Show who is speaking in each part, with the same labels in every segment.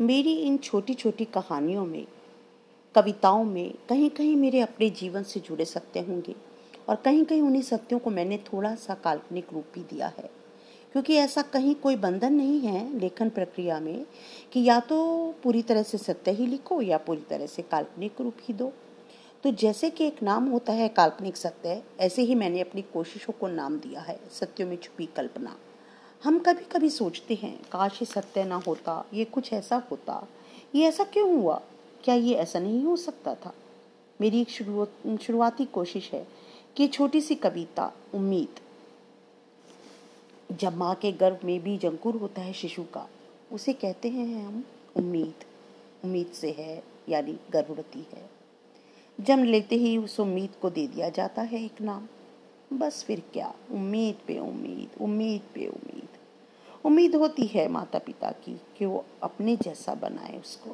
Speaker 1: मेरी इन छोटी छोटी कहानियों में, कविताओं में कहीं कहीं मेरे अपने जीवन से जुड़े सत्य होंगे और कहीं कहीं उन्हीं सत्यों को मैंने थोड़ा सा काल्पनिक रूप भी दिया है। क्योंकि ऐसा कहीं कोई बंधन नहीं है लेखन प्रक्रिया में कि या तो पूरी तरह से सत्य ही लिखो या पूरी तरह से काल्पनिक रूप ही दो। तो जैसे कि एक नाम होता है काल्पनिक सत्य, ऐसे ही मैंने अपनी कोशिशों को नाम दिया है, सत्यों में छुपी कल्पना। हम कभी कभी सोचते हैं, काश ये सत्य ना होता, ये कुछ ऐसा होता। ये ऐसा क्यों हुआ? क्या ये ऐसा नहीं हो सकता था? मेरी एक शुरुआती कोशिश है कि छोटी सी कविता, उम्मीद। जब माँ के गर्भ में भी जंकुर होता है शिशु का, उसे कहते हैं हम उम्मीद। उम्मीद से है, यानी गर्भवती है। जन्म लेते ही उस उम्मीद को दे दिया जाता है एक नाम। बस फिर क्या? उम्मीद पे उम्मीद उम्मीद पे उम्मीद होती है माता पिता की कि वो अपने जैसा बनाए उसको।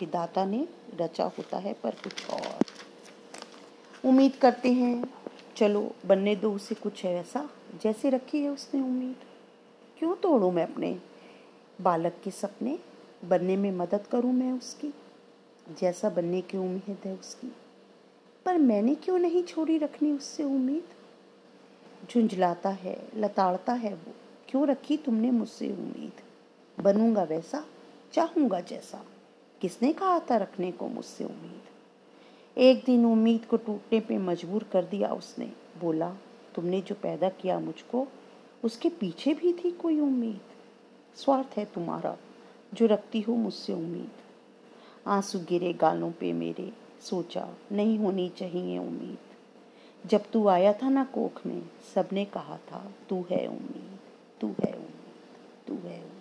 Speaker 1: विदाता ने रचा होता है पर कुछ और। उम्मीद करते हैं, चलो बनने दो उसे कुछ है ऐसा जैसे रखी है उसने उम्मीद। क्यों तोड़ूं मैं अपने बालक के सपने? बनने में मदद करूँ मैं उसकी? जैसा बनने की उम्मीद है उसकी। पर मैंने क्यों नहीं छोड़ी रखनी उससे उम्मीद? झुंझलाता है, लताड़ता है वो। क्यों रखी तुमने मुझसे उम्मीद? बनूँगा वैसा, चाहूँगा जैसा। किसने कहा था रखने को मुझसे उम्मीद? एक दिन उम्मीद को टूटने पे मजबूर कर दिया उसने। बोला, तुमने जो पैदा किया मुझको, उसके पीछे भी थी कोई उम्मीद? स्वार्थ है तुम्हारा, जो रखती हो मुझसे उम्मीद। आँसू गिरे गालों पे मेरे, सोचा, नहीं होनी चाहिए उम्मीद। जब तू आया था ना कोख में, सबने कहा था, तू है उम्मीद। तू है उम्मीद तू है उम्मीद